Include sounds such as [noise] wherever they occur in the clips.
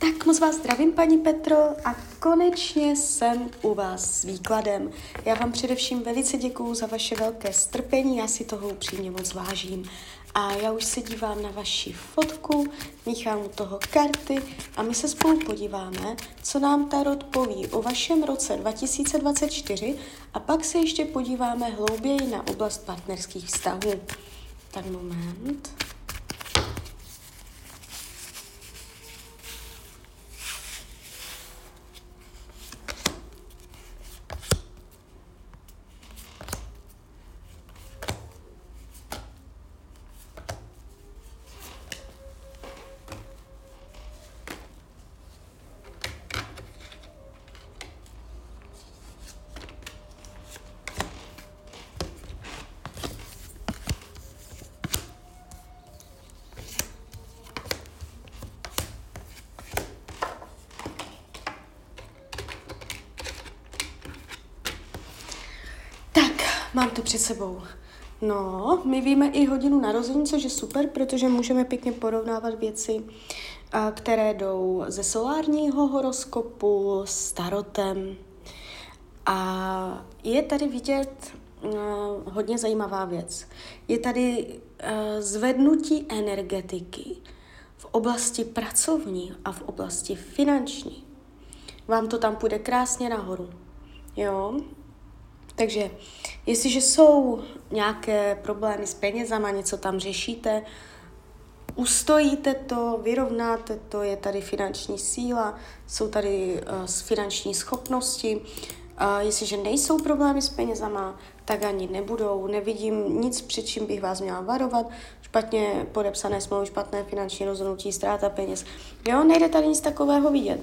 Tak moc vás zdravím, paní Petro, a konečně jsem u vás s výkladem. Já vám především velice děkuju za vaše velké strpení, já si toho upřímně moc vážím. A já už se dívám na vaši fotku, míchám u toho karty a my se spolu podíváme, co nám Tarot poví o vašem roce 2024 a pak se ještě podíváme hlouběji na oblast partnerských vztahů. Tak moment. Mám to před sebou. No, my víme i hodinu narození, což je super, protože můžeme pěkně porovnávat věci, které jdou ze solárního horoskopu s tarotem. A je tady vidět hodně zajímavá věc. Je tady zvednutí energetiky v oblasti pracovní a v oblasti finanční. Vám to tam půjde krásně nahoru. Jo? Takže jestliže jsou nějaké problémy s penězama, něco tam řešíte, ustojíte to, vyrovnáte to, je tady finanční síla, jsou tady uh, finanční schopnosti. Uh, jestliže nejsou problémy s penězama, tak ani nebudou. Nevidím nic, před čím bych vás měla varovat. Špatně podepsané smlouvy, špatné finanční rozhodnutí, ztráta peněz. Jo, nejde tady nic takového vidět.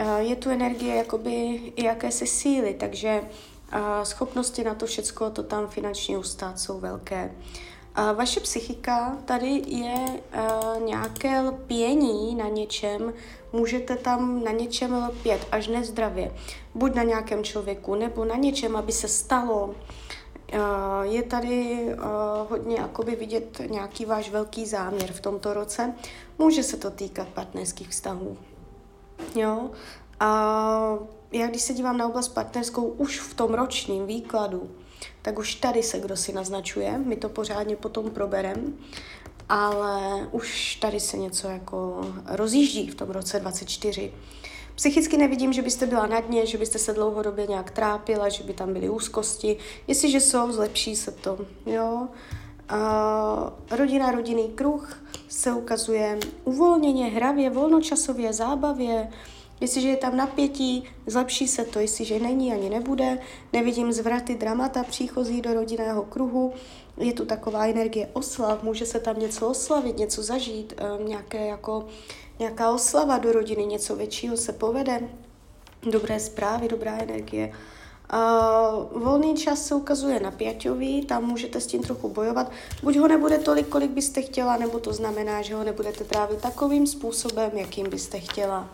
Uh, je tu energie jakoby i jakési síly, takže a schopnosti na to všecko to tam finančně ustát jsou velké. A vaše psychika, tady je uh, nějaké lpění na něčem, můžete tam na něčem lpět až nezdravě. Buď na nějakém člověku, nebo na něčem, aby se stalo. Uh, je tady uh, hodně jakoby vidět nějaký váš velký záměr v tomto roce. Může se to týkat partnerských vztahů. Jo? A já když se dívám na oblast partnerskou už v tom ročním výkladu, tak už tady se kdo si naznačuje, my to pořádně potom proberem, ale už tady se něco jako rozjíždí v tom roce 24. Psychicky nevidím, že byste byla na dně, že byste se dlouhodobě nějak trápila, že by tam byly úzkosti. Jestliže jsou, zlepší se to. Jo? Uh, rodina, rodinný kruh se ukazuje uvolněně, hravě, volnočasově, zábavě, Jestliže je tam napětí, zlepší se to, jestliže není ani nebude. Nevidím zvraty, dramata příchozí do rodinného kruhu. Je tu taková energie oslav, může se tam něco oslavit, něco zažít, um, nějaké jako, nějaká oslava do rodiny, něco většího se povede. Dobré zprávy, dobrá energie. Uh, volný čas se ukazuje na pěťový, tam můžete s tím trochu bojovat. Buď ho nebude tolik, kolik byste chtěla, nebo to znamená, že ho nebudete trávit takovým způsobem, jakým byste chtěla.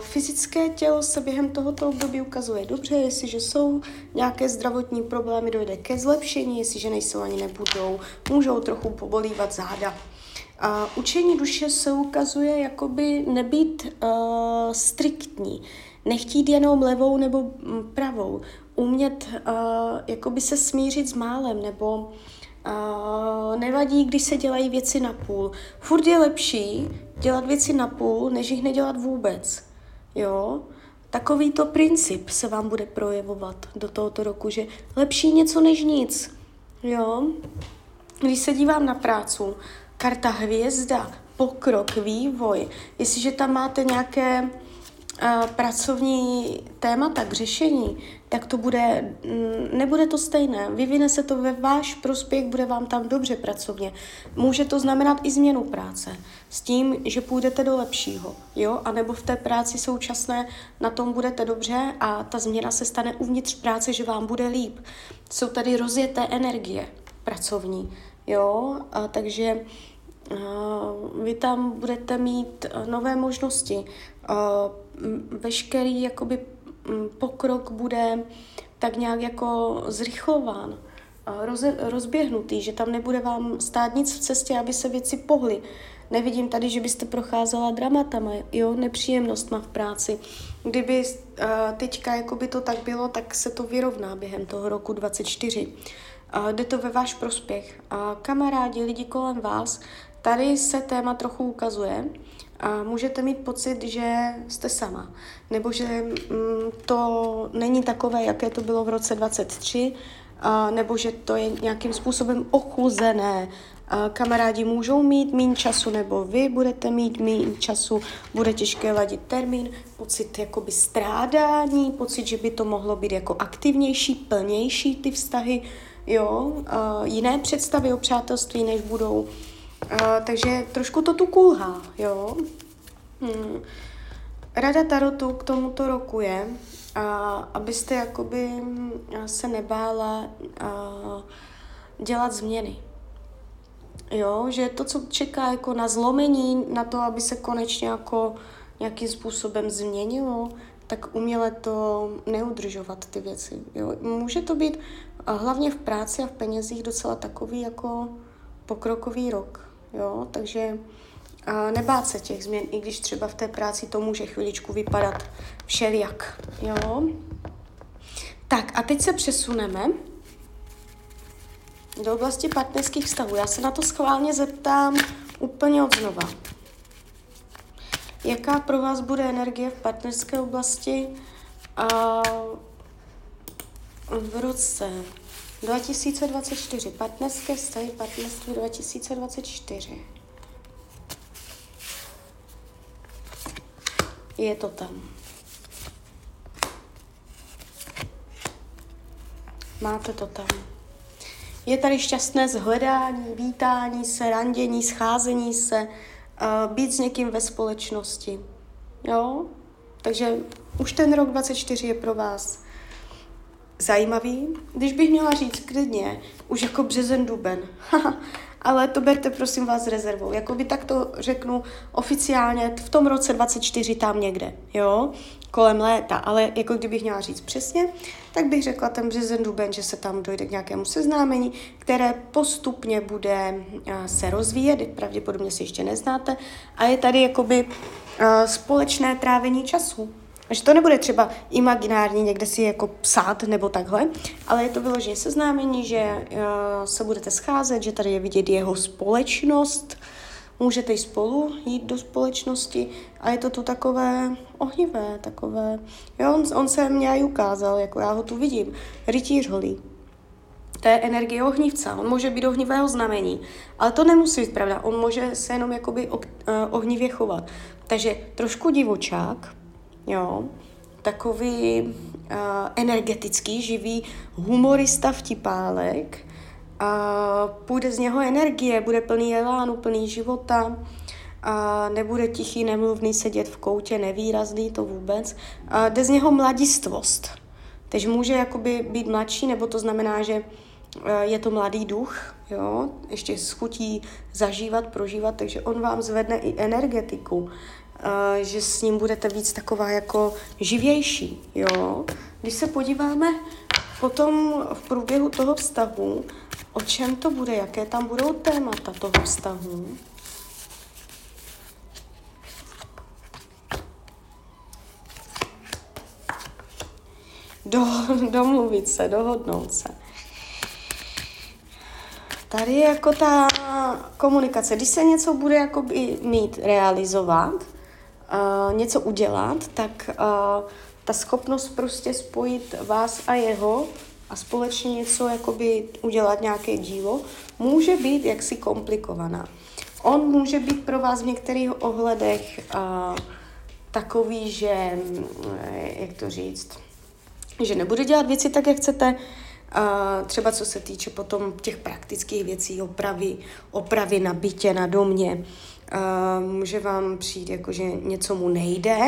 Fyzické tělo se během tohoto období ukazuje dobře, jestliže jsou nějaké zdravotní problémy, dojde ke zlepšení, jestliže nejsou ani nebudou, můžou trochu pobolívat záda. A učení duše se ukazuje jakoby nebýt uh, striktní, nechtít jenom levou nebo mm, pravou, umět uh, jakoby se smířit s málem nebo Nevadí, když se dělají věci na půl. Furt je lepší dělat věci na půl, než jich nedělat vůbec. Jo? Takovýto princip se vám bude projevovat do tohoto roku, že lepší něco než nic. Jo? Když se dívám na prácu, karta hvězda, pokrok, vývoj, jestliže tam máte nějaké pracovní témata k řešení, tak to bude, mm, nebude to stejné. Vyvine se to ve váš prospěch, bude vám tam dobře pracovně. Může to znamenat i změnu práce s tím, že půjdete do lepšího, jo, a nebo v té práci současné na tom budete dobře a ta změna se stane uvnitř práce, že vám bude líp. Jsou tady rozjeté energie pracovní, jo, a takže vy tam budete mít nové možnosti. Veškerý jakoby pokrok bude tak nějak jako zrychlován, roz, rozběhnutý, že tam nebude vám stát nic v cestě, aby se věci pohly. Nevidím tady, že byste procházela dramatama, jo, nepříjemnostma v práci. Kdyby teďka jako by to tak bylo, tak se to vyrovná během toho roku 24. Uh, jde to ve váš prospěch. Uh, kamarádi, lidi kolem vás, tady se téma trochu ukazuje můžete mít pocit, že jste sama, nebo že mm, to není takové, jaké to bylo v roce 23, a, nebo že to je nějakým způsobem ochuzené. Kamarádi můžou mít méně času, nebo vy budete mít méně času, bude těžké ladit termín, pocit jakoby strádání, pocit, že by to mohlo být jako aktivnější, plnější ty vztahy, jo, a jiné představy o přátelství, než budou. A, takže trošku to tu kulhá, jo. Hmm. Rada Tarotu k tomuto roku je, a, abyste jakoby se nebála a, dělat změny. Jo, že to, co čeká jako na zlomení, na to, aby se konečně jako nějakým způsobem změnilo, tak uměle to neudržovat ty věci. Jo. Může to být hlavně v práci a v penězích docela takový jako pokrokový rok. Jo, takže a nebát se těch změn, i když třeba v té práci to může chviličku vypadat všelijak. Jo? Tak a teď se přesuneme do oblasti partnerských vztahů. Já se na to schválně zeptám úplně od znova. Jaká pro vás bude energie v partnerské oblasti a v roce 2024? Partnerské vztahy, partnerství 2024. je to tam. Máte to tam. Je tady šťastné zhledání, vítání se, randění, scházení se, být s někým ve společnosti. Jo? Takže už ten rok 24 je pro vás zajímavý. Když bych měla říct klidně, už jako březen, duben. [laughs] ale to berte prosím vás s rezervou. Jakoby tak to řeknu oficiálně v tom roce 24 tam někde, jo, kolem léta, ale jako kdybych měla říct přesně, tak bych řekla ten březen, duben, že se tam dojde k nějakému seznámení, které postupně bude se rozvíjet, pravděpodobně si ještě neznáte, a je tady jakoby společné trávení času, že to nebude třeba imaginární někde si jako psát nebo takhle, ale je to vyloženě seznámení, že uh, se budete scházet, že tady je vidět jeho společnost, můžete i spolu jít do společnosti a je to tu takové ohnivé, takové, jo, on, on se mě i ukázal, jako já ho tu vidím, rytíř holý. To je energie ohnivca, on může být ohnivého znamení, ale to nemusí být pravda, on může se jenom jakoby uh, ohnivě chovat. Takže trošku divočák, jo, takový uh, energetický, živý humorista vtipálek, a půjde z něho energie, bude plný elánu, plný života, a nebude tichý, nemluvný, sedět v koutě, nevýrazný, to vůbec. A jde z něho mladistvost. Takže může jakoby být mladší, nebo to znamená, že je to mladý duch, jo, ještě schutí zažívat, prožívat, takže on vám zvedne i energetiku že s ním budete víc taková jako živější, jo. Když se podíváme potom v průběhu toho vztahu, o čem to bude, jaké tam budou témata toho vztahu, do, domluvit se, dohodnout se. Tady je jako ta komunikace. Když se něco bude jakoby mít realizovat, uh, něco udělat, tak uh, ta schopnost prostě spojit vás a jeho a společně něco jakoby udělat nějaké dílo, může být jaksi komplikovaná. On může být pro vás v některých ohledech uh, takový, že, jak to říct, že nebude dělat věci tak, jak chcete, uh, třeba co se týče potom těch praktických věcí, opravy, opravy na bytě, na domě, Uh, může vám přijít jako, že něco mu nejde,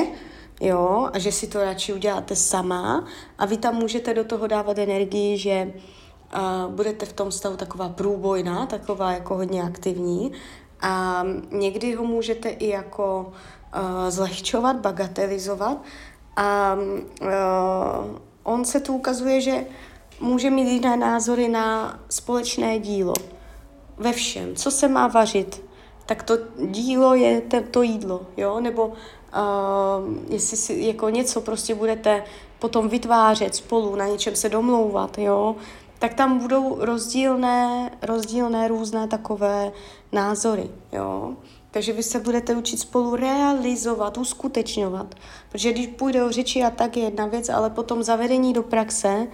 jo, a že si to radši uděláte sama. A vy tam můžete do toho dávat energii, že uh, budete v tom stavu taková průbojná, taková jako hodně aktivní. A někdy ho můžete i jako uh, zlehčovat, bagatelizovat. A uh, on se tu ukazuje, že může mít jiné názory na společné dílo. Ve všem, co se má vařit, tak to dílo je te, to jídlo, jo, nebo uh, jestli si jako něco prostě budete potom vytvářet spolu, na něčem se domlouvat, jo, tak tam budou rozdílné, rozdílné různé takové názory, jo. Takže vy se budete učit spolu realizovat, uskutečňovat. Protože když půjde o řeči a tak je jedna věc, ale potom zavedení do praxe,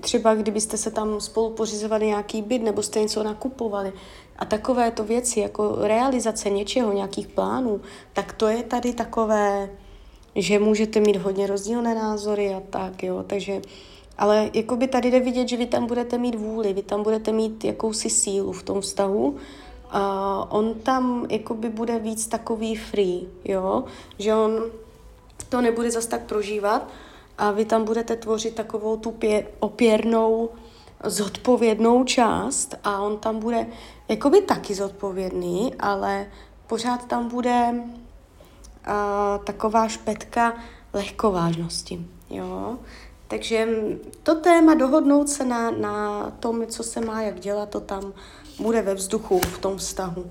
třeba kdybyste se tam spolu pořizovali nějaký byt nebo jste něco nakupovali. A takovéto věci, jako realizace něčeho, nějakých plánů, tak to je tady takové, že můžete mít hodně rozdílné názory a tak, jo, takže ale jako by tady jde vidět, že vy tam budete mít vůli, vy tam budete mít jakousi sílu v tom vztahu, a on tam jakoby bude víc takový free, jo, že on to nebude zas tak prožívat a vy tam budete tvořit takovou tu pě- opěrnou, zodpovědnou část a on tam bude jakoby taky zodpovědný, ale pořád tam bude uh, taková špetka lehkovážnosti, jo. Takže to téma dohodnout se na, na tom, co se má jak dělat, to tam bude ve vzduchu v tom vztahu.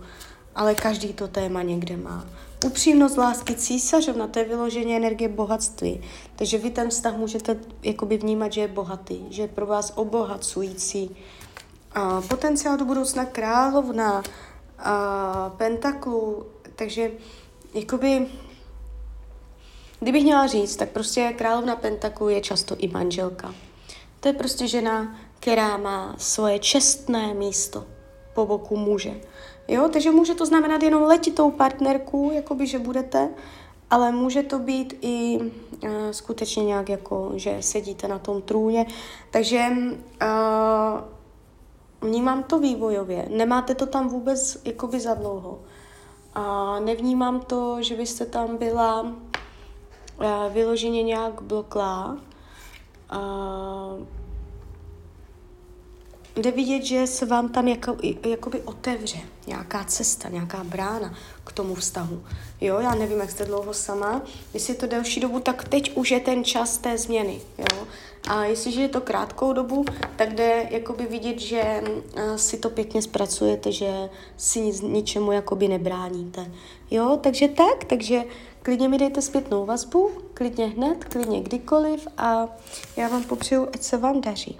Ale každý to téma někde má. Upřímnost lásky císařovna, to je vyloženě energie bohatství. Takže vy ten vztah můžete jakoby vnímat, že je bohatý, že je pro vás obohacující. A potenciál do budoucna královna, a pentaklu, takže jakoby Kdybych měla říct, tak prostě královna pentaklu je často i manželka. To je prostě žena, která má svoje čestné místo po boku muže. Jo, takže může to znamenat jenom letitou partnerku, jakoby, že budete, ale může to být i uh, skutečně nějak jako, že sedíte na tom trůně. Takže uh, vnímám to vývojově. Nemáte to tam vůbec jakoby za dlouho. A nevnímám to, že byste tam byla uh, vyloženě nějak bloklá. Uh, jde vidět, že se vám tam jako, jakoby otevře nějaká cesta, nějaká brána k tomu vztahu. Jo, já nevím, jak jste dlouho sama. Jestli je to delší dobu, tak teď už je ten čas té změny. Jo? A jestliže je to krátkou dobu, tak jde jakoby vidět, že uh, si to pěkně zpracujete, že si nic, ničemu jakoby nebráníte. Jo, takže tak, takže klidně mi dejte zpětnou vazbu, klidně hned, klidně kdykoliv a já vám popřeju, ať se vám daří